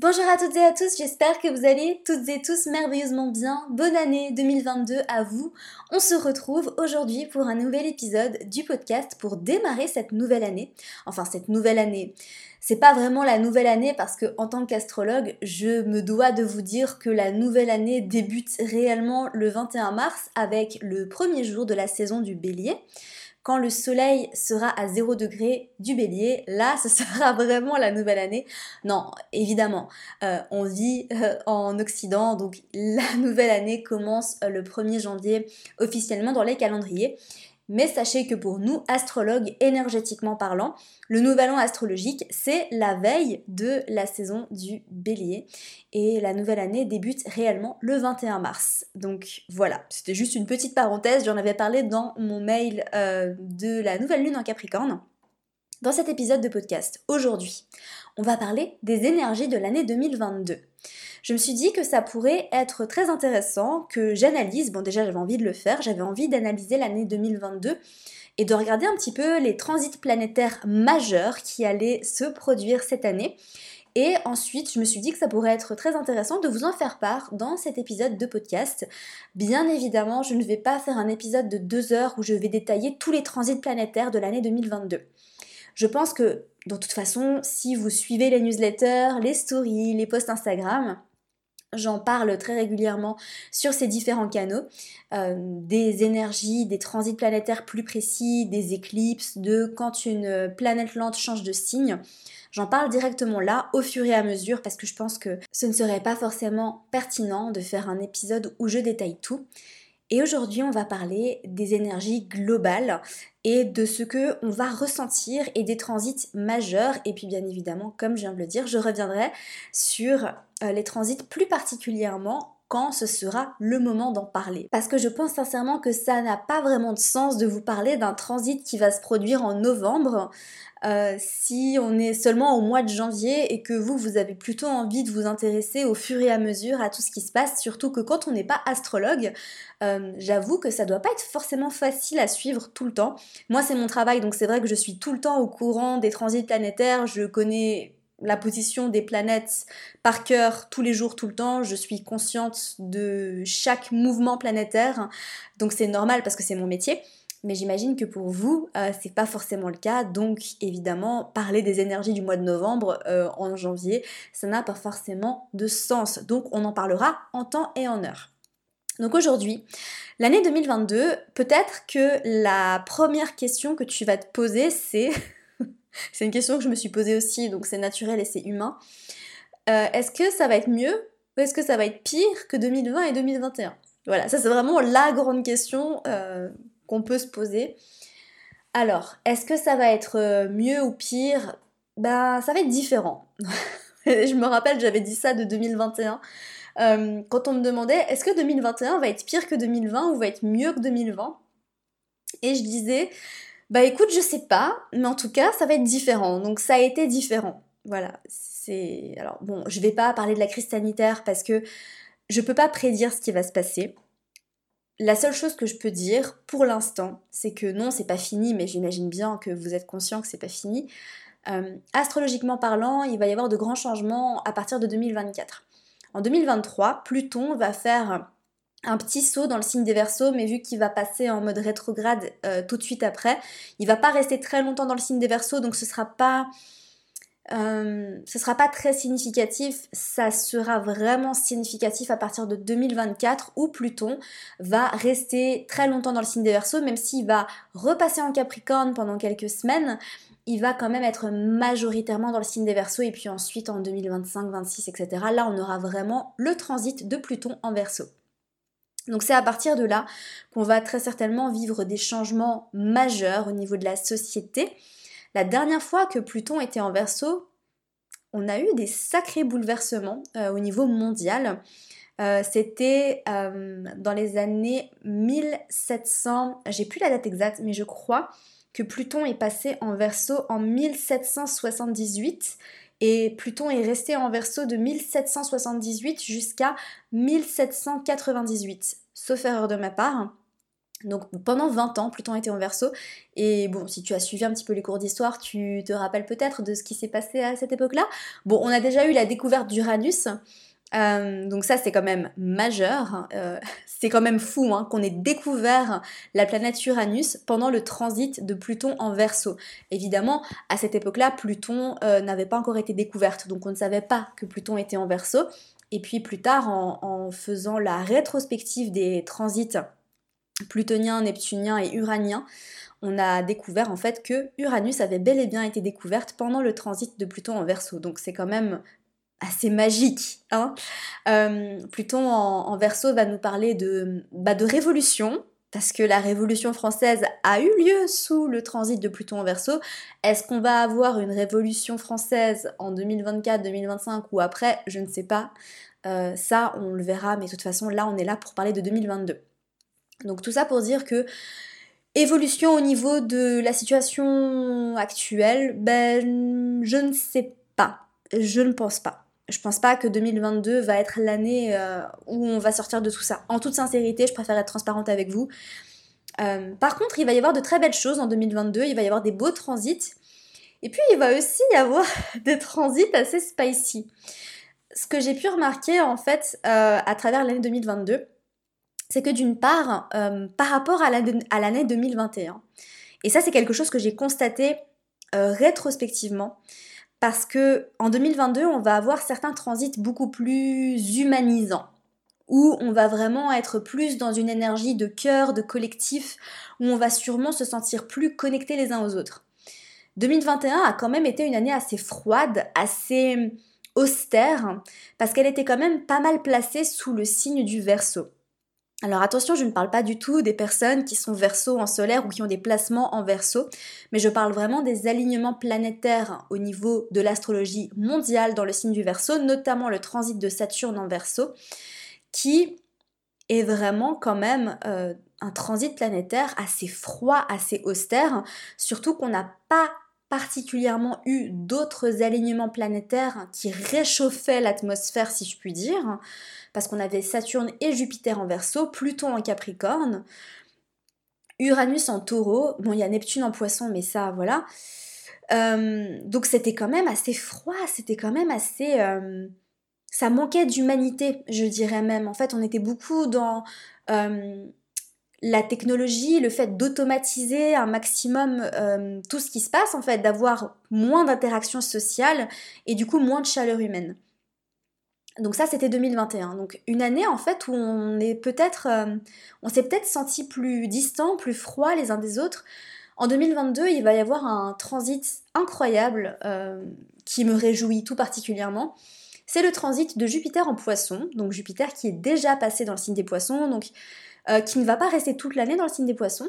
Bonjour à toutes et à tous, j'espère que vous allez toutes et tous merveilleusement bien. Bonne année 2022 à vous. On se retrouve aujourd'hui pour un nouvel épisode du podcast pour démarrer cette nouvelle année. Enfin, cette nouvelle année. C'est pas vraiment la nouvelle année parce que en tant qu'astrologue, je me dois de vous dire que la nouvelle année débute réellement le 21 mars avec le premier jour de la saison du bélier quand le soleil sera à 0 degré du bélier, là, ce sera vraiment la nouvelle année. Non, évidemment, euh, on vit euh, en Occident, donc la nouvelle année commence euh, le 1er janvier officiellement dans les calendriers. Mais sachez que pour nous, astrologues énergétiquement parlant, le nouvel an astrologique, c'est la veille de la saison du bélier. Et la nouvelle année débute réellement le 21 mars. Donc voilà, c'était juste une petite parenthèse, j'en avais parlé dans mon mail euh, de la nouvelle lune en Capricorne. Dans cet épisode de podcast, aujourd'hui, on va parler des énergies de l'année 2022 je me suis dit que ça pourrait être très intéressant que j'analyse, bon déjà j'avais envie de le faire, j'avais envie d'analyser l'année 2022 et de regarder un petit peu les transits planétaires majeurs qui allaient se produire cette année. Et ensuite, je me suis dit que ça pourrait être très intéressant de vous en faire part dans cet épisode de podcast. Bien évidemment, je ne vais pas faire un épisode de deux heures où je vais détailler tous les transits planétaires de l'année 2022. Je pense que, de toute façon, si vous suivez les newsletters, les stories, les posts Instagram, J'en parle très régulièrement sur ces différents canaux, euh, des énergies, des transits planétaires plus précis, des éclipses, de quand une planète lente change de signe. J'en parle directement là, au fur et à mesure, parce que je pense que ce ne serait pas forcément pertinent de faire un épisode où je détaille tout. Et aujourd'hui, on va parler des énergies globales et de ce que on va ressentir et des transits majeurs. Et puis bien évidemment, comme je viens de le dire, je reviendrai sur euh, les transits plus particulièrement quand ce sera le moment d'en parler. Parce que je pense sincèrement que ça n'a pas vraiment de sens de vous parler d'un transit qui va se produire en novembre euh, si on est seulement au mois de janvier et que vous, vous avez plutôt envie de vous intéresser au fur et à mesure à tout ce qui se passe, surtout que quand on n'est pas astrologue, euh, j'avoue que ça doit pas être forcément facile à suivre tout le temps. Moi, c'est mon travail, donc c'est vrai que je suis tout le temps au courant des transits planétaires, je connais la position des planètes par cœur tous les jours, tout le temps. Je suis consciente de chaque mouvement planétaire. Donc c'est normal parce que c'est mon métier. Mais j'imagine que pour vous, euh, c'est pas forcément le cas. Donc évidemment, parler des énergies du mois de novembre euh, en janvier, ça n'a pas forcément de sens. Donc on en parlera en temps et en heure. Donc aujourd'hui, l'année 2022, peut-être que la première question que tu vas te poser, c'est c'est une question que je me suis posée aussi, donc c'est naturel et c'est humain. Euh, est-ce que ça va être mieux ou est-ce que ça va être pire que 2020 et 2021 Voilà, ça c'est vraiment la grande question euh, qu'on peut se poser. Alors, est-ce que ça va être euh, mieux ou pire? Ben, ça va être différent. je me rappelle, j'avais dit ça de 2021. quand on me demandait est-ce que 2021 va être pire que 2020 ou va être mieux que 2020 Et je disais bah écoute, je sais pas, mais en tout cas, ça va être différent. Donc ça a été différent. Voilà, c'est alors bon, je vais pas parler de la crise sanitaire parce que je peux pas prédire ce qui va se passer. La seule chose que je peux dire pour l'instant, c'est que non, c'est pas fini, mais j'imagine bien que vous êtes conscient que c'est pas fini. Euh, astrologiquement parlant, il va y avoir de grands changements à partir de 2024. En 2023, Pluton va faire un petit saut dans le signe des Verseaux, mais vu qu'il va passer en mode rétrograde euh, tout de suite après, il va pas rester très longtemps dans le signe des Verseaux, donc ce sera pas euh, sera pas très significatif, ça sera vraiment significatif à partir de 2024 où Pluton va rester très longtemps dans le signe des Verseaux, même s'il va repasser en Capricorne pendant quelques semaines, il va quand même être majoritairement dans le signe des Verseaux et puis ensuite en 2025, 26, etc. Là, on aura vraiment le transit de Pluton en Verseau. Donc c'est à partir de là qu'on va très certainement vivre des changements majeurs au niveau de la société. La dernière fois que Pluton était en verso, on a eu des sacrés bouleversements euh, au niveau mondial. Euh, c'était euh, dans les années 1700, j'ai plus la date exacte, mais je crois que Pluton est passé en verso en 1778 et Pluton est resté en verso de 1778 jusqu'à 1798, sauf erreur de ma part. Donc pendant 20 ans, Pluton était en verso. Et bon, si tu as suivi un petit peu les cours d'histoire, tu te rappelles peut-être de ce qui s'est passé à cette époque-là. Bon, on a déjà eu la découverte d'Uranus. Euh, donc ça c'est quand même majeur, euh, c'est quand même fou hein, qu'on ait découvert la planète Uranus pendant le transit de Pluton en Verseau. Évidemment, à cette époque-là, Pluton euh, n'avait pas encore été découverte, donc on ne savait pas que Pluton était en Verseau. Et puis plus tard, en, faisant la rétrospective des transits plutonien, neptunien et uranien, on a découvert en fait que Uranus avait bel et bien été découverte pendant le transit de Pluton en Verseau. Donc c'est quand même assez magique. Hein euh, Pluton en, Verseau va nous parler de, bah, de révolution, parce que la Révolution française a eu lieu sous le transit de Pluton en Verseau. Est-ce qu'on va avoir une Révolution française en 2024, 2025 ou après? Je ne sais pas. Euh, ça, on le verra, mais de toute façon, là, on est là pour parler de 2022. Donc tout ça pour dire que évolution au niveau de la situation actuelle, ben je ne sais pas. Je ne pense pas. Je pense pas que 2022 va être l'année euh, où on va sortir de tout ça. En toute sincérité, je préfère être transparente avec vous. Euh, par contre, il va y avoir de très belles choses en 2022. Il va y avoir des beaux transits. Et puis, il va aussi y avoir des transits assez spicy. Ce que j'ai pu remarquer, en fait, euh, à travers l'année 2022, c'est que d'une part, par rapport à l'année 2021, et ça c'est quelque chose que j'ai constaté rétrospectivement, parce que en 2022, on va avoir certains transits beaucoup plus humanisants, où on va vraiment être plus dans une énergie de cœur, de collectif, où on va sûrement se sentir plus connectés les uns aux autres. 2021 a quand même été une année assez froide, assez austère, parce qu'elle était quand même pas mal placée sous le signe du Verseau. Alors attention, je ne parle pas du tout des personnes qui sont verso en solaire ou qui ont des placements en verso, mais je parle vraiment des alignements planétaires au niveau de l'astrologie mondiale dans le signe du verso, notamment le transit de Saturne en verso, qui est vraiment quand même euh, un transit planétaire assez froid, assez austère, surtout qu'on n'a pas particulièrement eu d'autres alignements planétaires qui réchauffaient l'atmosphère, si je puis dire parce qu'on avait Saturne et Jupiter en verso, Pluton en Capricorne, Uranus en taureau, bon il y a Neptune en poisson, mais ça voilà. Euh, donc c'était quand même assez froid, c'était quand même assez... Euh, ça manquait d'humanité, je dirais même. En fait, on était beaucoup dans euh, la technologie, le fait d'automatiser un maximum tout ce qui se passe, en fait, d'avoir moins d'interactions sociales et du coup moins de chaleur humaine. Donc ça, c'était 2021. Donc une année en fait où on est peut-être, euh, on s'est peut-être senti plus distant, plus froid les uns des autres. En 2022, il va y avoir un transit incroyable euh, qui me réjouit tout particulièrement. C'est le transit de Jupiter en Poisson, donc Jupiter qui est déjà passé dans le signe des Poissons, donc euh, qui ne va pas rester toute l'année dans le signe des Poissons.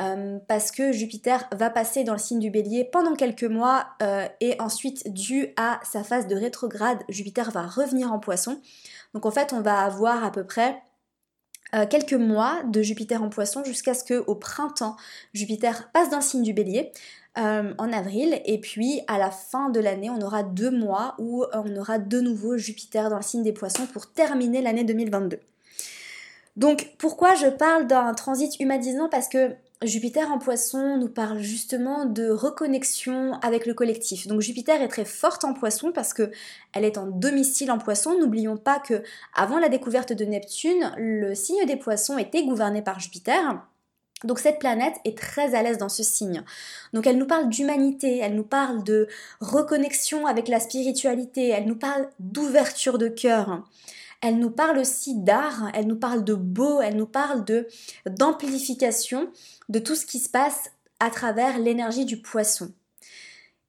Euh, parce que Jupiter va passer dans le signe du bélier pendant quelques mois euh, et ensuite dû à sa phase de rétrograde, Jupiter va revenir en poisson. Donc en fait on va avoir à peu près quelques mois de Jupiter en poisson jusqu'à ce que au printemps Jupiter passe dans le signe du bélier. en avril et puis à la fin de l'année on aura deux mois où on aura de nouveau Jupiter dans le signe des poissons pour terminer l'année 2022. Donc pourquoi je parle d'un transit humanisant? Parce que Jupiter en poisson nous parle justement de reconnexion avec le collectif. Donc Jupiter est très forte en poisson parce que elle est en domicile en poisson. N'oublions pas que avant la découverte de Neptune, le signe des poissons était gouverné par Jupiter. Donc cette planète est très à l'aise dans ce signe. Donc elle nous parle d'humanité, elle nous parle de reconnexion avec la spiritualité, elle nous parle d'ouverture de cœur. Elle nous parle aussi d'art, elle nous parle de beau, elle nous parle d'amplification de tout ce qui se passe à travers l'énergie du poisson.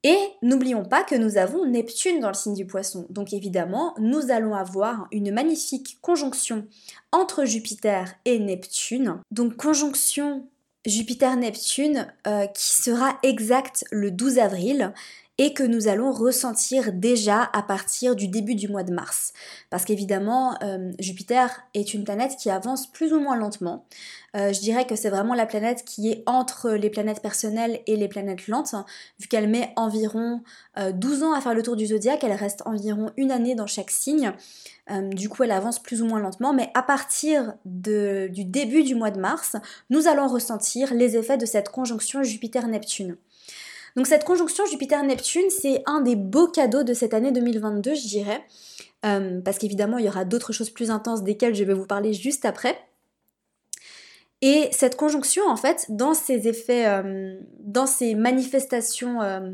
Et n'oublions pas que nous avons Neptune dans le signe du poisson. Donc évidemment, nous allons avoir une magnifique conjonction entre Jupiter et Neptune. Donc conjonction Jupiter-Neptune euh, qui sera exacte le 12 avril et que nous allons ressentir déjà à partir du début du mois de mars. Parce qu'évidemment, euh, Jupiter est une planète qui avance plus ou moins lentement. Euh, je dirais que c'est vraiment la planète qui est entre les planètes personnelles et les planètes lentes, vu qu'elle met environ 12 ans à faire le tour du zodiaque, elle reste environ une année dans chaque signe. du coup, elle avance plus ou moins lentement, mais à partir du début du mois de mars, nous allons ressentir les effets de cette conjonction Jupiter-Neptune. Donc cette conjonction Jupiter-Neptune, c'est un des beaux cadeaux de cette année 2022, je dirais, euh, parce qu'évidemment, il y aura d'autres choses plus intenses desquelles je vais vous parler juste après. Et cette conjonction, en fait, dans ses effets, euh, dans ses manifestations euh,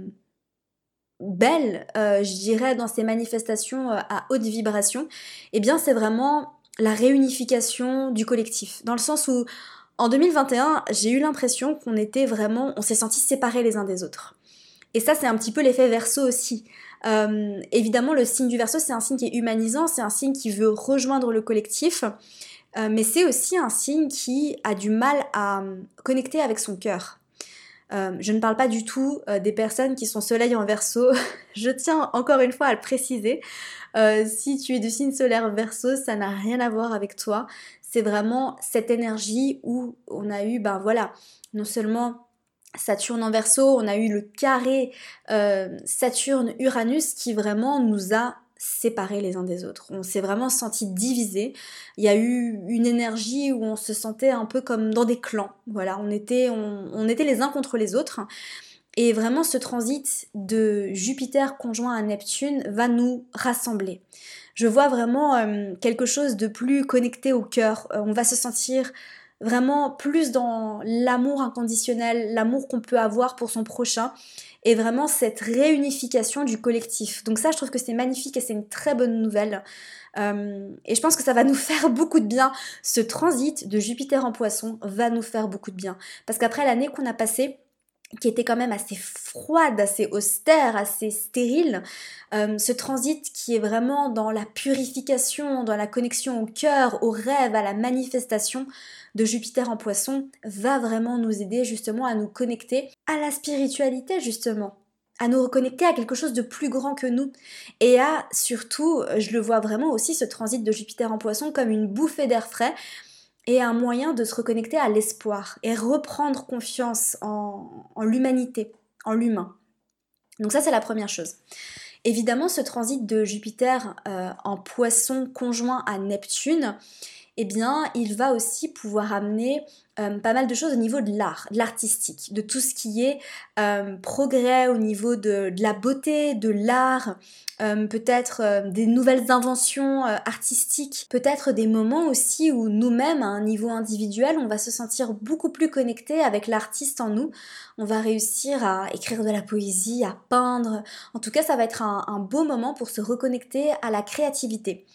belles, je dirais, dans ses manifestations à haute vibration, eh bien, c'est vraiment la réunification du collectif, dans le sens où en 2021, j'ai eu l'impression qu'on était vraiment, on s'est sentis séparés les uns des autres. Et ça, c'est un petit peu l'effet verso aussi. Euh, évidemment, le signe du verso, c'est un signe qui est humanisant, c'est un signe qui veut rejoindre le collectif, euh, mais c'est aussi un signe qui a du mal à connecter avec son cœur. Euh, je ne parle pas du tout des personnes qui sont soleil en verso. je tiens encore une fois à le préciser. si tu es du signe solaire verso, ça n'a rien à voir avec toi c'est vraiment cette énergie où on a eu, ben voilà, non seulement Saturne en verso, on a eu le carré euh, Saturne-Uranus qui vraiment nous a séparés les uns des autres. On s'est vraiment senti divisés. Il y a eu une énergie où on se sentait un peu comme dans des clans. Voilà, on était, les uns contre les autres. Et vraiment, ce transit de Jupiter conjoint à Neptune va nous rassembler je vois vraiment euh, quelque chose de plus connecté au cœur. Euh, on va se sentir vraiment plus dans l'amour inconditionnel, l'amour qu'on peut avoir pour son prochain et vraiment cette réunification du collectif. Donc ça, je trouve que c'est magnifique et c'est une très bonne nouvelle. Euh, et je pense que ça va nous faire beaucoup de bien. Ce transit de Jupiter en poisson va nous faire beaucoup de bien. Parce qu'après l'année qu'on a passée, qui était quand même assez froide, assez austère, assez stérile. Euh, ce transit qui est vraiment dans la purification, dans la connexion au cœur, au rêve, à la manifestation de Jupiter en poisson, va vraiment nous aider justement à nous connecter à la spiritualité justement à nous reconnecter à quelque chose de plus grand que nous et à surtout, je le vois vraiment aussi ce transit de Jupiter en poisson comme une bouffée d'air frais et un moyen de se reconnecter à l'espoir et reprendre confiance en, l'humanité, en l'humain. Donc ça c'est la première chose. Évidemment ce transit de Jupiter euh, en poisson conjoint à Neptune, eh bien il va aussi pouvoir amener euh, pas mal de choses au niveau de l'art, de l'artistique, de tout ce qui est euh, progrès au niveau de, la beauté, de l'art, euh, peut-être des nouvelles inventions artistiques, peut-être des moments aussi où nous-mêmes, à un niveau individuel, on va se sentir beaucoup plus connecté avec l'artiste en nous. On va réussir à écrire de la poésie, à peindre. En tout cas, ça va être un, beau moment pour se reconnecter à la créativité.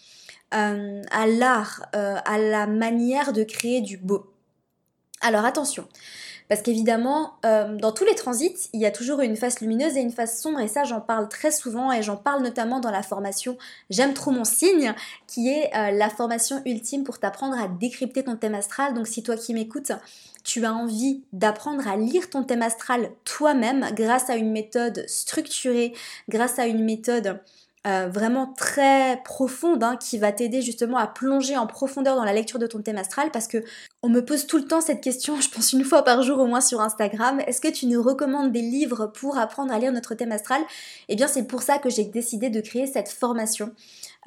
à l'art, à la manière de créer du beau. Alors attention, parce qu'évidemment, euh, dans tous les transits, il y a toujours une face lumineuse et une face sombre, et ça j'en parle très souvent, et j'en parle notamment dans la formation J'aime trop mon signe, qui est euh, la formation ultime pour t'apprendre à décrypter ton thème astral. Donc si toi qui m'écoutes, tu as envie d'apprendre à lire ton thème astral toi-même grâce à une méthode structurée, grâce à une méthode euh, vraiment très profonde hein, qui va t'aider justement à plonger en profondeur dans la lecture de ton thème astral parce que on me pose tout le temps cette question, je pense une fois par jour au moins sur Instagram, est-ce que tu nous recommandes des livres pour apprendre à lire notre thème astral? Eh bien c'est pour ça que j'ai décidé de créer cette formation.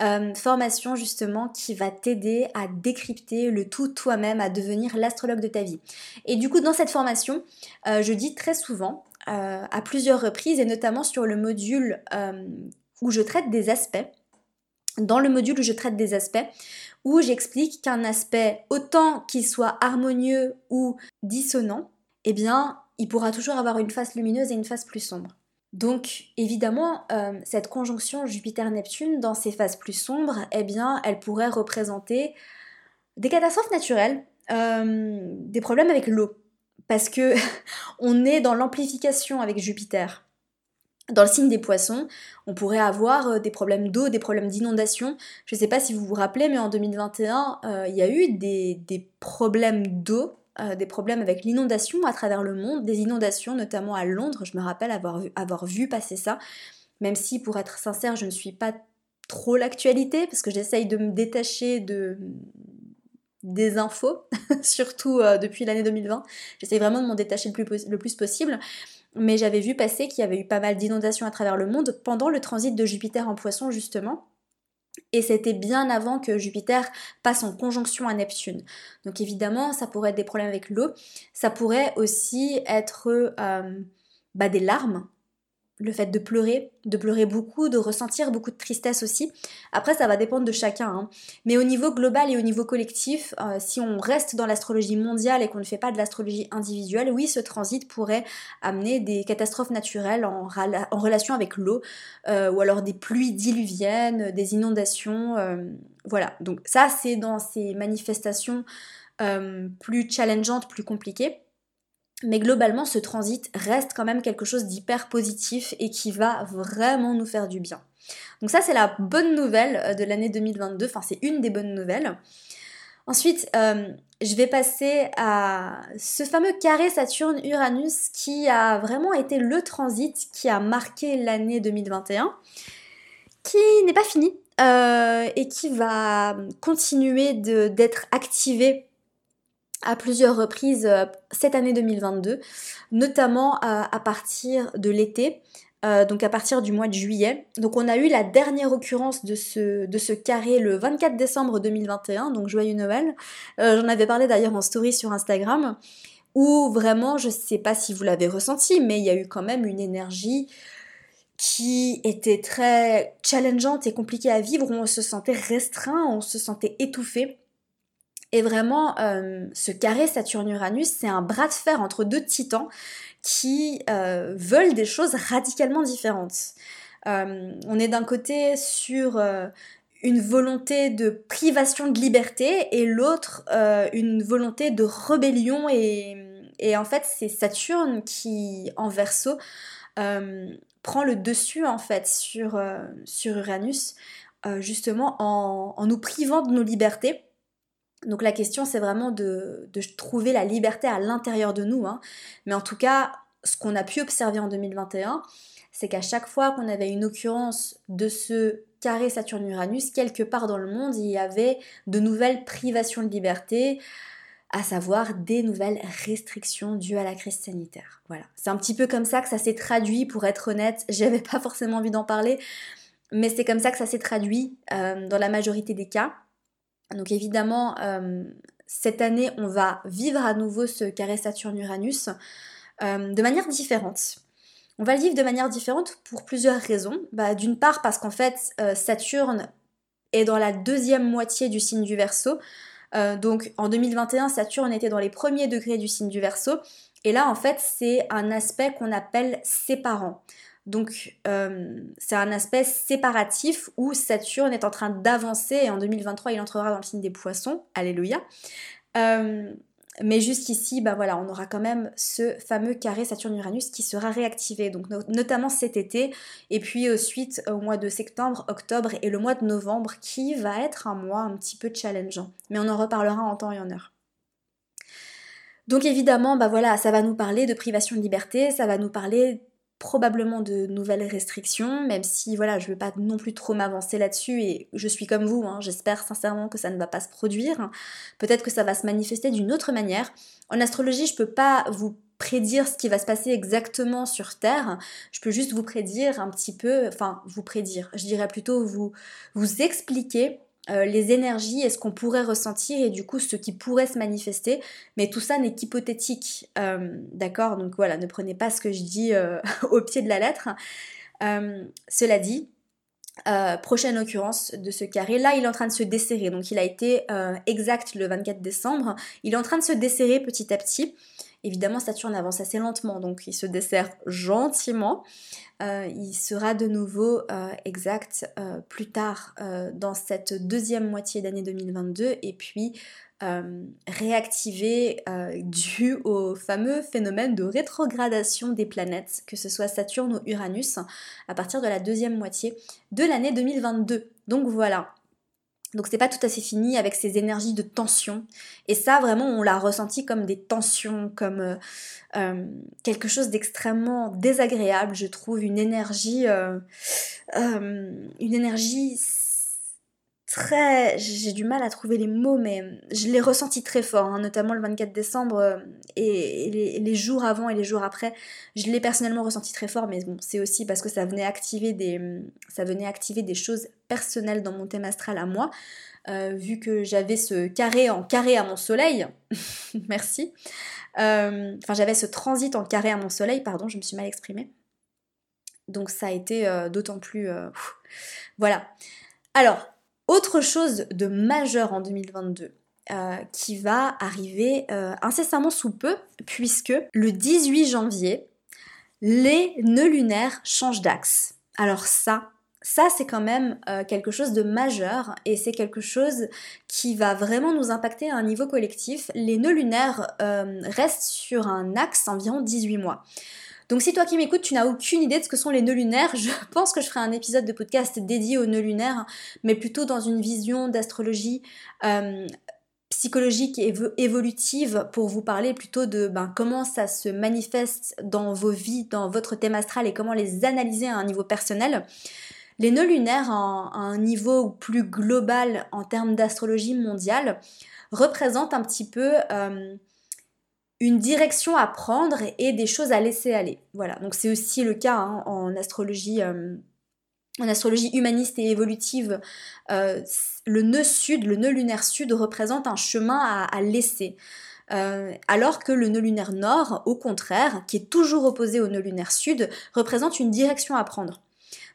Euh, formation justement qui va t'aider à décrypter le tout toi-même, à devenir l'astrologue de ta vie. Et du coup dans cette formation, euh, je dis très souvent à plusieurs reprises et notamment sur le module où je traite des aspects, dans le module où je traite des aspects, où j'explique qu'un aspect, autant qu'il soit harmonieux ou dissonant, eh bien, il pourra toujours avoir une face lumineuse et une face plus sombre. Donc, évidemment, euh, cette conjonction Jupiter-Neptune, dans ses phases plus sombres, eh bien, elle pourrait représenter des catastrophes naturelles, euh, des problèmes avec l'eau, parce que on est dans l'amplification avec Jupiter. Dans le signe des poissons, on pourrait avoir euh, des problèmes d'eau, des problèmes d'inondation. Je ne sais pas si vous vous rappelez, mais en 2021, euh, il y a eu des, problèmes d'eau des problèmes avec l'inondation à travers le monde, des inondations notamment à Londres, je me rappelle avoir vu, passer ça, même si pour être sincère je ne suis pas trop l'actualité parce que j'essaye de me détacher de des infos, surtout depuis l'année 2020. J'essaye vraiment de m'en détacher le plus possible mais j'avais vu passer qu'il y avait eu pas mal d'inondations à travers le monde pendant le transit de Jupiter en poisson justement. Et c'était bien avant que Jupiter passe en conjonction à Neptune. Donc évidemment, ça pourrait être des problèmes avec l'eau. Ça pourrait aussi être euh, bah, des larmes le fait de pleurer, de pleurer beaucoup, de ressentir beaucoup de tristesse aussi. Après, ça va dépendre de chacun. Hein. Mais au niveau global et au niveau collectif, euh, si on reste dans l'astrologie mondiale et qu'on ne fait pas de l'astrologie individuelle, oui, ce transit pourrait amener des catastrophes naturelles en, relation avec l'eau, euh, ou alors des pluies diluviennes, des inondations. Euh, voilà, donc ça, c'est dans ces manifestations plus challengeantes, plus compliquées. Mais globalement, ce transit reste quand même quelque chose d'hyper positif et qui va vraiment nous faire du bien. Donc ça, c'est la bonne nouvelle euh, de l'année 2022, enfin c'est une des bonnes nouvelles. Ensuite, euh, je vais passer à ce fameux carré Saturne-Uranus qui a vraiment été le transit qui a marqué l'année 2021, qui n'est pas fini euh, et qui va continuer d'être activé à plusieurs reprises euh, cette année 2022, notamment euh, à, partir de l'été, euh, donc à partir du mois de juillet. Donc on a eu la dernière occurrence de ce, de ce carré le 24 décembre 2021, donc joyeux Noël. J'en avais parlé d'ailleurs en story sur Instagram, où vraiment, je ne sais pas si vous l'avez ressenti, mais il y a eu quand même une énergie qui était très challengeante et compliquée à vivre, où on se sentait restreint, on se sentait étouffé. Et vraiment, euh, ce carré Saturne-Uranus, c'est un bras de fer entre deux titans qui euh, veulent des choses radicalement différentes. Euh, on est d'un côté sur une volonté de privation de liberté et l'autre une volonté de rébellion et, en fait c'est Saturne qui en verso prend le dessus en fait sur, Uranus justement en, en, nous privant de nos libertés donc la question, c'est vraiment de, trouver la liberté à l'intérieur de nous. Hein. Mais en tout cas, ce qu'on a pu observer en 2021, c'est qu'à chaque fois qu'on avait une occurrence de ce carré Saturne-Uranus, quelque part dans le monde, il y avait de nouvelles privations de liberté, à savoir des nouvelles restrictions dues à la crise sanitaire. Voilà, c'est un petit peu comme ça que ça s'est traduit, pour être honnête, j'avais pas forcément envie d'en parler, mais c'est comme ça que ça s'est traduit euh, dans la majorité des cas. Donc évidemment, euh, cette année, on va vivre à nouveau ce carré Saturne-Uranus euh, de manière différente. On va le vivre de manière différente pour plusieurs raisons. Bah, d'une part parce qu'en fait, euh, Saturne est dans la deuxième moitié du signe du Verseau. donc en 2021, Saturne était dans les premiers degrés du signe du Verseau. Et là, en fait, c'est un aspect qu'on appelle séparant. Donc euh, c'est un aspect séparatif où Saturne est en train d'avancer et en 2023 il entrera dans le signe des poissons, alléluia. Euh, mais jusqu'ici, bah voilà, on aura quand même ce fameux carré Saturne-Uranus qui sera réactivé, donc notamment cet été, et puis ensuite au mois de septembre, octobre et le mois de novembre qui va être un mois un petit peu challengeant. Mais on en reparlera en temps et en heure. Donc évidemment, bah voilà, ça va nous parler de privation de liberté, ça va nous parler probablement de nouvelles restrictions, même si voilà, je ne veux pas non plus trop m'avancer là-dessus et je suis comme vous, hein, j'espère sincèrement que ça ne va pas se produire. Peut-être que ça va se manifester d'une autre manière. En astrologie, je ne peux pas vous prédire ce qui va se passer exactement sur Terre. Je peux juste vous prédire un petit peu, enfin vous prédire, je dirais plutôt vous, vous expliquer euh, les énergies et ce qu'on pourrait ressentir et du coup ce qui pourrait se manifester. Mais tout ça n'est qu'hypothétique. Euh, d'accord? Donc voilà, ne prenez pas ce que je dis euh, au pied de la lettre. cela dit, prochaine occurrence de ce carré, là il est en train de se desserrer, donc il a été exact le 24 décembre, il est en train de se desserrer petit à petit. Évidemment, Saturne avance assez lentement, donc il se dessert gentiment. Euh, il sera de nouveau euh, exact euh, plus tard dans cette deuxième moitié d'année 2022 et puis réactivé dû au fameux phénomène de rétrogradation des planètes, que ce soit Saturne ou Uranus, à partir de la deuxième moitié de l'année 2022. Donc voilà, Donc c'est pas tout à fait fini avec ces énergies de tension. Et ça vraiment on l'a ressenti comme des tensions, comme euh, euh, quelque chose d'extrêmement désagréable, je trouve, une énergie, euh, une énergie très... J'ai du mal à trouver les mots, mais je l'ai ressenti très fort, hein, notamment le 24 décembre euh, et, les, jours avant et les jours après. Je l'ai personnellement ressenti très fort, mais bon, c'est aussi parce que ça venait activer des, ça venait activer des choses personnelles dans mon thème astral à moi. Euh, vu que j'avais ce carré en carré à mon soleil, merci. Euh, enfin, j'avais ce transit en carré à mon soleil, pardon, je me suis mal exprimée. Donc ça a été d'autant plus... voilà. Alors, autre chose de majeur en 2022 euh, qui va arriver euh, incessamment sous peu, puisque le 18 janvier, les nœuds lunaires changent d'axe. Alors ça, ça c'est quand même euh, quelque chose de majeur et c'est quelque chose qui va vraiment nous impacter à un niveau collectif. Les nœuds lunaires restent sur un axe environ 18 mois. Donc si toi qui m'écoutes, tu n'as aucune idée de ce que sont les nœuds lunaires, je pense que je ferai un épisode de podcast dédié aux nœuds lunaires, mais plutôt dans une vision d'astrologie euh, psychologique et évolutive pour vous parler plutôt de ben, comment ça se manifeste dans vos vies, dans votre thème astral et comment les analyser à un niveau personnel. Les nœuds lunaires, à un niveau plus global en termes d'astrologie mondiale, représentent un petit peu... Euh, une direction à prendre et des choses à laisser aller. Voilà, donc c'est aussi le cas hein, en astrologie. Euh, en astrologie humaniste et évolutive, euh, le nœud sud, le nœud lunaire sud représente un chemin à, laisser. Euh, alors que le nœud lunaire nord, au contraire, qui est toujours opposé au nœud lunaire sud, représente une direction à prendre.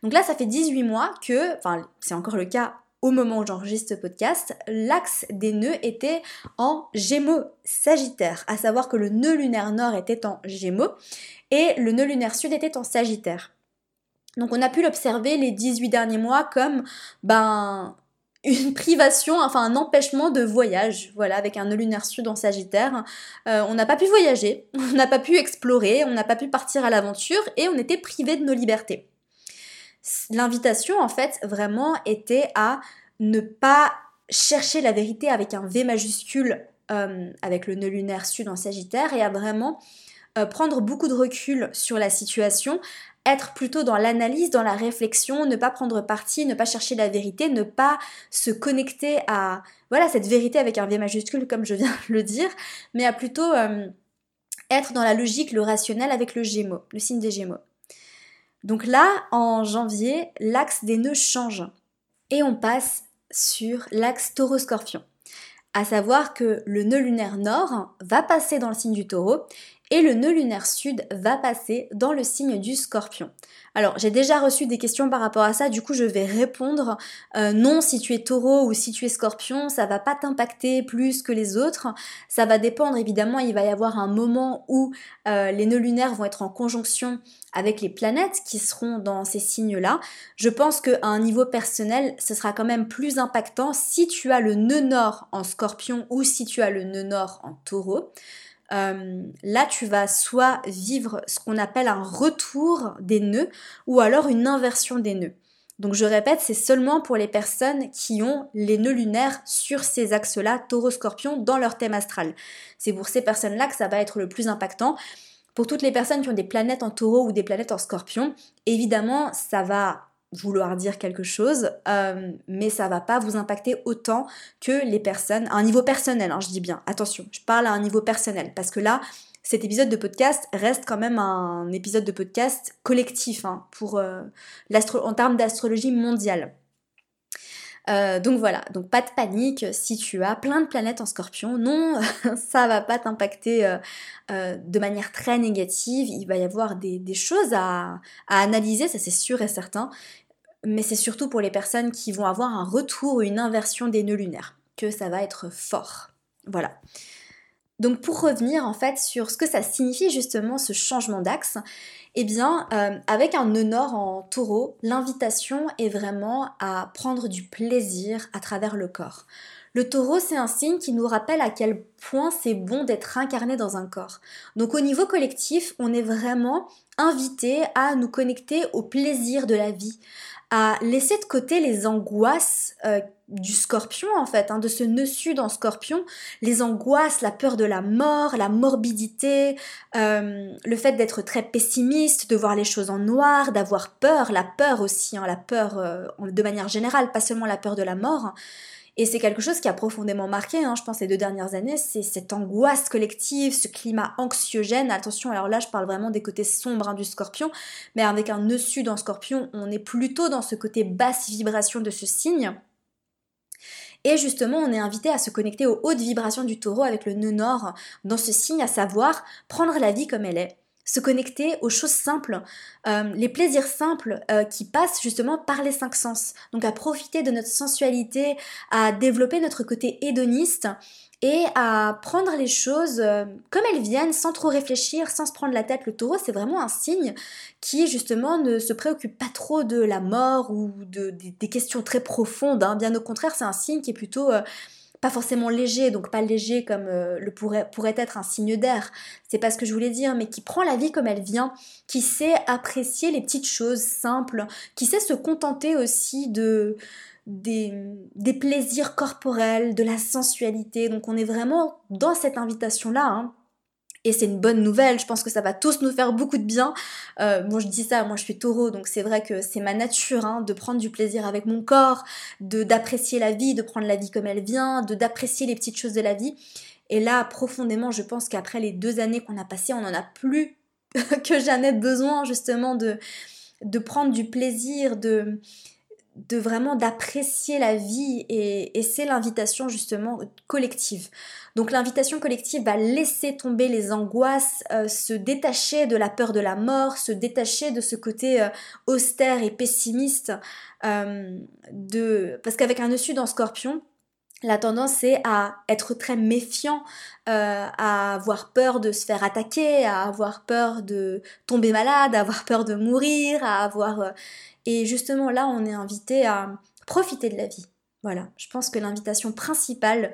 Donc là, ça fait 18 mois que, enfin c'est encore le cas au moment où j'enregistre ce podcast, l'axe des nœuds était en Gémeaux Sagittaire, à savoir que le nœud lunaire nord était en Gémeaux et le nœud lunaire sud était en Sagittaire. Donc on a pu l'observer les 18 derniers mois comme ben une privation, enfin un empêchement de voyage, voilà, avec un nœud lunaire sud en Sagittaire. Euh, on n'a pas pu voyager, on n'a pas pu explorer, on n'a pas pu partir à l'aventure et on était privé de nos libertés. L'invitation, en fait, vraiment était à ne pas chercher la vérité avec un V majuscule euh, avec le nœud lunaire sud en Sagittaire et à vraiment euh, prendre beaucoup de recul sur la situation, être plutôt dans l'analyse, dans la réflexion, ne pas prendre parti, ne pas chercher la vérité, ne pas se connecter à voilà cette vérité avec un V majuscule comme je viens de le dire, mais à plutôt euh, être dans la logique, le rationnel avec le Gémeaux, le signe des Gémeaux. Donc là, en janvier, l'axe des nœuds change et on passe sur l'axe taureau-scorpion. À savoir que le nœud lunaire nord va passer dans le signe du taureau et le nœud lunaire sud va passer dans le signe du scorpion. Alors j'ai déjà reçu des questions par rapport à ça, du coup je vais répondre euh, non si tu es taureau ou si tu es scorpion, ça va pas t'impacter plus que les autres, ça va dépendre évidemment, il va y avoir un moment où euh, les nœuds lunaires vont être en conjonction avec les planètes qui seront dans ces signes-là. Je pense qu'à un niveau personnel, ce sera quand même plus impactant si tu as le nœud nord en scorpion ou si tu as le nœud nord en taureau. Euh, là tu vas soit vivre ce qu'on appelle un retour des nœuds ou alors une inversion des nœuds. Donc je répète, c'est seulement pour les personnes qui ont les nœuds lunaires sur ces axes-là, taureau-scorpion, dans leur thème astral. C'est pour ces personnes-là que ça va être le plus impactant. Pour toutes les personnes qui ont des planètes en taureau ou des planètes en scorpion, évidemment, ça va vouloir dire quelque chose, euh, mais ça va pas vous impacter autant que les personnes, à un niveau personnel, hein, je dis bien, attention, je parle à un niveau personnel, parce que là, cet épisode de podcast reste quand même un épisode de podcast collectif hein, pour euh, en termes d'astrologie mondiale. Euh, donc voilà, donc pas de panique si tu as plein de planètes en scorpion. Non, ça va pas t'impacter de manière très négative. Il va y avoir des, choses à, analyser, ça c'est sûr et certain mais c'est surtout pour les personnes qui vont avoir un retour ou une inversion des nœuds lunaires que ça va être fort. Voilà. Donc pour revenir en fait sur ce que ça signifie justement ce changement d'axe, eh bien euh, avec un nœud en taureau, l'invitation est vraiment à prendre du plaisir à travers le corps. Le taureau, c'est un signe qui nous rappelle à quel point c'est bon d'être incarné dans un corps. Donc au niveau collectif, on est vraiment invité à nous connecter au plaisir de la vie, à laisser de côté les angoisses euh, du scorpion en fait, hein, de ce nœud sud en scorpion, les angoisses, la peur de la mort, la morbidité, euh, le fait d'être très pessimiste, de voir les choses en noir, d'avoir peur, la peur aussi, hein, la peur euh, de manière générale, pas seulement la peur de la mort. Et c'est quelque chose qui a profondément marqué, hein, je pense, les deux dernières années, c'est cette angoisse collective, ce climat anxiogène. Attention, alors là, je parle vraiment des côtés sombres hein, du scorpion, mais avec un nœud sud en scorpion, on est plutôt dans ce côté basse vibration de ce signe. Et justement, on est invité à se connecter aux hautes vibrations du taureau avec le nœud nord dans ce signe, à savoir prendre la vie comme elle est se connecter aux choses simples, euh, les plaisirs simples euh, qui passent justement par les cinq sens. Donc à profiter de notre sensualité, à développer notre côté hédoniste et à prendre les choses euh, comme elles viennent sans trop réfléchir, sans se prendre la tête. Le taureau, c'est vraiment un signe qui justement ne se préoccupe pas trop de la mort ou de, des questions très profondes. Hein. Bien au contraire, c'est un signe qui est plutôt pas forcément léger, donc pas léger comme euh, le pourrait, pourrait être un signe d'air, c'est pas ce que je voulais dire, mais qui prend la vie comme elle vient, qui sait apprécier les petites choses simples, qui sait se contenter aussi de des, des plaisirs corporels, de la sensualité. Donc on est vraiment dans cette invitation-là, hein, c'est une bonne nouvelle, je pense que ça va tous nous faire beaucoup de bien. Euh, bon, je dis ça, moi je suis taureau, donc c'est vrai que c'est ma nature hein, de prendre du plaisir avec mon corps, d'apprécier la vie, de prendre la vie comme elle vient, d'apprécier les petites choses de la vie. Et là, profondément, je pense qu'après les deux années qu'on a passées, on en a plus que jamais besoin justement de, de prendre du plaisir, de, de vraiment d'apprécier la vie et, c'est l'invitation justement collective. Donc l'invitation collective va laisser tomber les angoisses, euh, se détacher de la peur de la mort, se détacher de ce côté euh, austère et pessimiste. Euh, de... Parce qu'avec un dessus dans Scorpion, la tendance c'est à être très méfiant, à avoir peur de se faire attaquer, à avoir peur de tomber malade, à avoir peur de mourir, à avoir et justement là, on est invité à profiter de la vie. Voilà, je pense que l'invitation principale,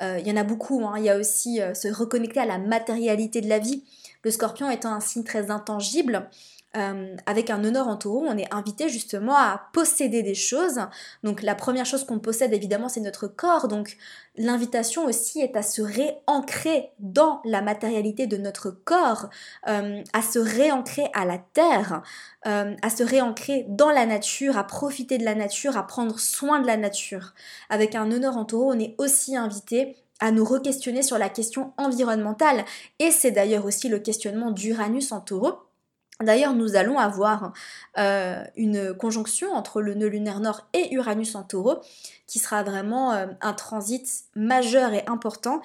euh, il y en a beaucoup, hein. il y a aussi euh, se reconnecter à la matérialité de la vie. Le scorpion étant un signe très intangible, euh, avec un honneur en taureau, on est invité justement à posséder des choses. Donc la première chose qu'on possède évidemment c'est notre corps. Donc l'invitation aussi est à se réancrer dans la matérialité de notre corps, euh, à se réancrer à la terre, euh, à se réancrer dans la nature, à profiter de la nature, à prendre soin de la nature. Avec un honneur en taureau, on est aussi invité à nous re-questionner sur la question environnementale. Et c'est d'ailleurs aussi le questionnement d'Uranus en taureau D'ailleurs, nous allons avoir euh, une conjonction entre le nœud lunaire nord et Uranus en taureau, qui sera vraiment euh, un transit majeur et important,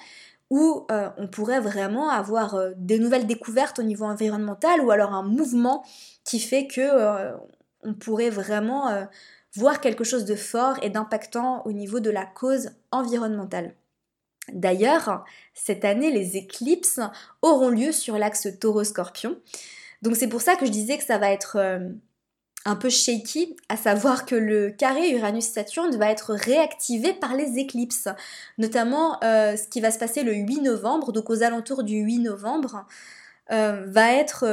où euh, on pourrait vraiment avoir des nouvelles découvertes au niveau environnemental, ou alors un mouvement qui fait que on pourrait vraiment voir quelque chose de fort et d'impactant au niveau de la cause environnementale. D'ailleurs, cette année, les éclipses auront lieu sur l'axe taureau-scorpion. Donc c'est pour ça que je disais que ça va être euh, un peu shaky, à savoir que le carré Uranus-Saturne va être réactivé par les éclipses, notamment euh, ce qui va se passer le 8 novembre, donc aux alentours du 8 novembre, euh, va être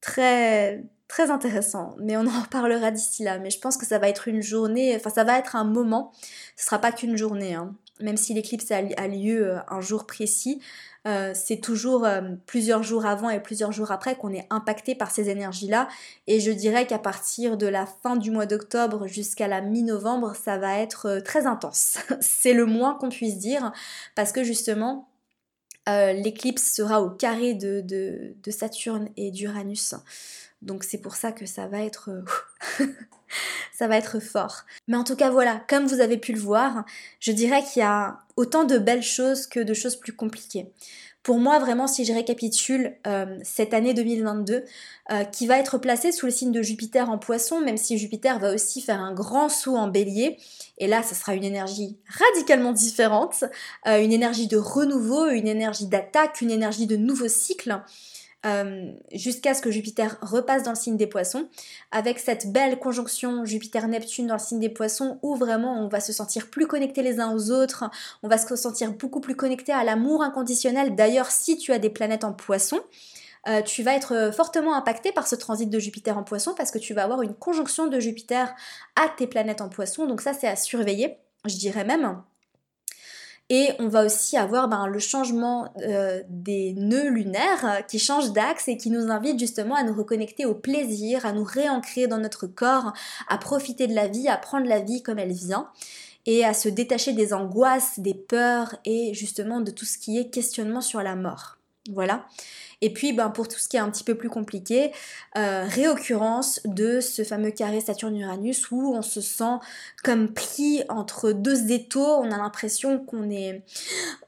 très très intéressant, mais on en reparlera d'ici là. Mais je pense que ça va être une journée, enfin ça va être un moment, ce sera pas qu'une journée, hein. Même si l'éclipse a, lieu un jour précis, euh, c'est toujours euh, plusieurs jours avant et plusieurs jours après qu'on est impacté par ces énergies-là. Et je dirais qu'à partir de la fin du mois d'octobre jusqu'à la mi-novembre, ça va être euh, très intense. c'est le moins qu'on puisse dire, parce que justement, l'éclipse sera au carré de Saturne et d'Uranus. Donc c'est pour ça que ça va être ça va être fort. Mais en tout cas voilà, comme vous avez pu le voir, je dirais qu'il y a autant de belles choses que de choses plus compliquées. Pour moi, vraiment, si je récapitule euh, cette année 2022, euh, qui va être placée sous le signe de Jupiter en poisson, même si Jupiter va aussi faire un grand saut en bélier, et là, ce sera une énergie radicalement différente, euh, une énergie de renouveau, une énergie d'attaque, une énergie de nouveau cycle. Euh, jusqu'à ce que Jupiter repasse dans le signe des poissons, avec cette belle conjonction Jupiter-Neptune dans le signe des poissons, où vraiment on va se sentir plus connectés les uns aux autres, on va se sentir beaucoup plus connecté à l'amour inconditionnel. D'ailleurs, si tu as des planètes en poissons, euh, tu vas être fortement impacté par ce transit de Jupiter en poisson parce que tu vas avoir une conjonction de Jupiter à tes planètes en poisson. Donc ça, c'est à surveiller, je dirais même. Et on va aussi avoir ben, le changement euh, des nœuds lunaires qui changent d'axe et qui nous invitent justement à nous reconnecter au plaisir, à nous réancrer dans notre corps, à profiter de la vie, à prendre la vie comme elle vient et à se détacher des angoisses, des peurs et justement de tout ce qui est questionnement sur la mort. Voilà. Et puis, ben, pour tout ce qui est un petit peu plus compliqué, euh, réoccurrence de ce fameux carré Saturne-Uranus où on se sent comme pris entre deux étaux. On a l'impression qu'on est,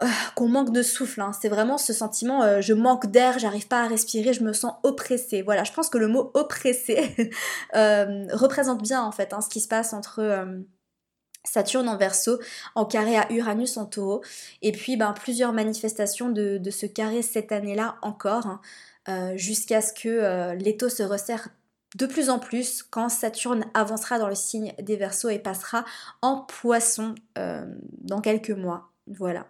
euh, qu'on manque de souffle. Hein. C'est vraiment ce sentiment, euh, je manque d'air, j'arrive pas à respirer, je me sens oppressée. Voilà, je pense que le mot oppressé représente bien en fait hein, ce qui se passe entre Saturne en verso, en carré à Uranus en taureau, et puis ben, plusieurs manifestations de, ce carré cette année-là encore, hein, euh, jusqu'à ce que euh, l'étau se resserre de plus en plus quand Saturne avancera dans le signe des versos et passera en poisson euh, dans quelques mois. Voilà.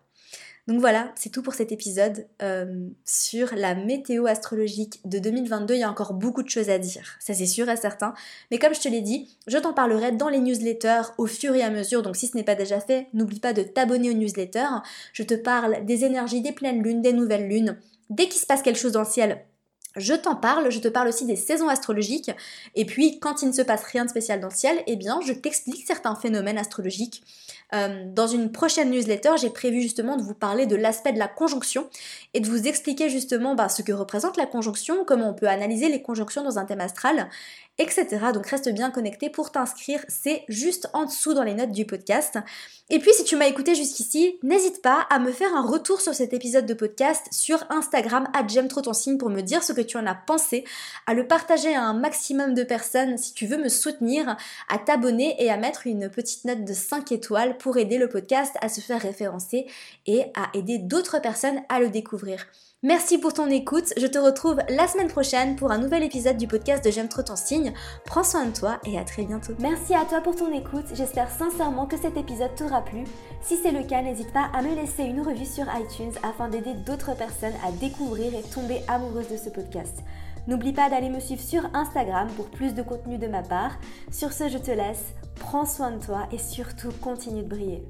Donc voilà, c'est tout pour cet épisode euh, sur la météo astrologique de 2022. Il y a encore beaucoup de choses à dire, ça c'est sûr et certain. Mais comme je te l'ai dit, je t'en parlerai dans les newsletters au fur et à mesure. Donc si ce n'est pas déjà fait, n'oublie pas de t'abonner aux newsletters. Je te parle des énergies des pleines lunes, des nouvelles lunes. Dès qu'il se passe quelque chose dans le ciel, je t'en parle, je te parle aussi des saisons astrologiques, et puis quand il ne se passe rien de spécial dans le ciel, eh bien je t'explique certains phénomènes astrologiques euh, dans une prochaine newsletter, j'ai prévu justement de vous parler de l'aspect de la conjonction et de vous expliquer justement bah, ce que représente la conjonction, comment on peut analyser les conjonctions dans un thème astral, etc. Donc reste bien connecté pour t'inscrire, c'est juste en dessous dans les notes du podcast. Et puis si tu m'as écouté jusqu'ici, n'hésite pas à me faire un retour sur cet épisode de podcast sur Instagram à signe pour me dire ce que tu en as pensé, à le partager à un maximum de personnes si tu veux me soutenir, à t'abonner et à mettre une petite note de 5 étoiles pour aider le podcast à se faire référencer et à aider d'autres personnes à le découvrir. Merci pour ton écoute, je te retrouve la semaine prochaine pour un nouvel épisode du podcast de J'aime trop ton signe. Prends soin de toi et à très bientôt. Merci à toi pour ton écoute, j'espère sincèrement que cet épisode t'aura plu. Si c'est le cas, n'hésite pas à me laisser une revue sur iTunes afin d'aider d'autres personnes à découvrir et tomber amoureuses de ce podcast. N'oublie pas d'aller me suivre sur Instagram pour plus de contenu de ma part. Sur ce, je te laisse, prends soin de toi et surtout continue de briller.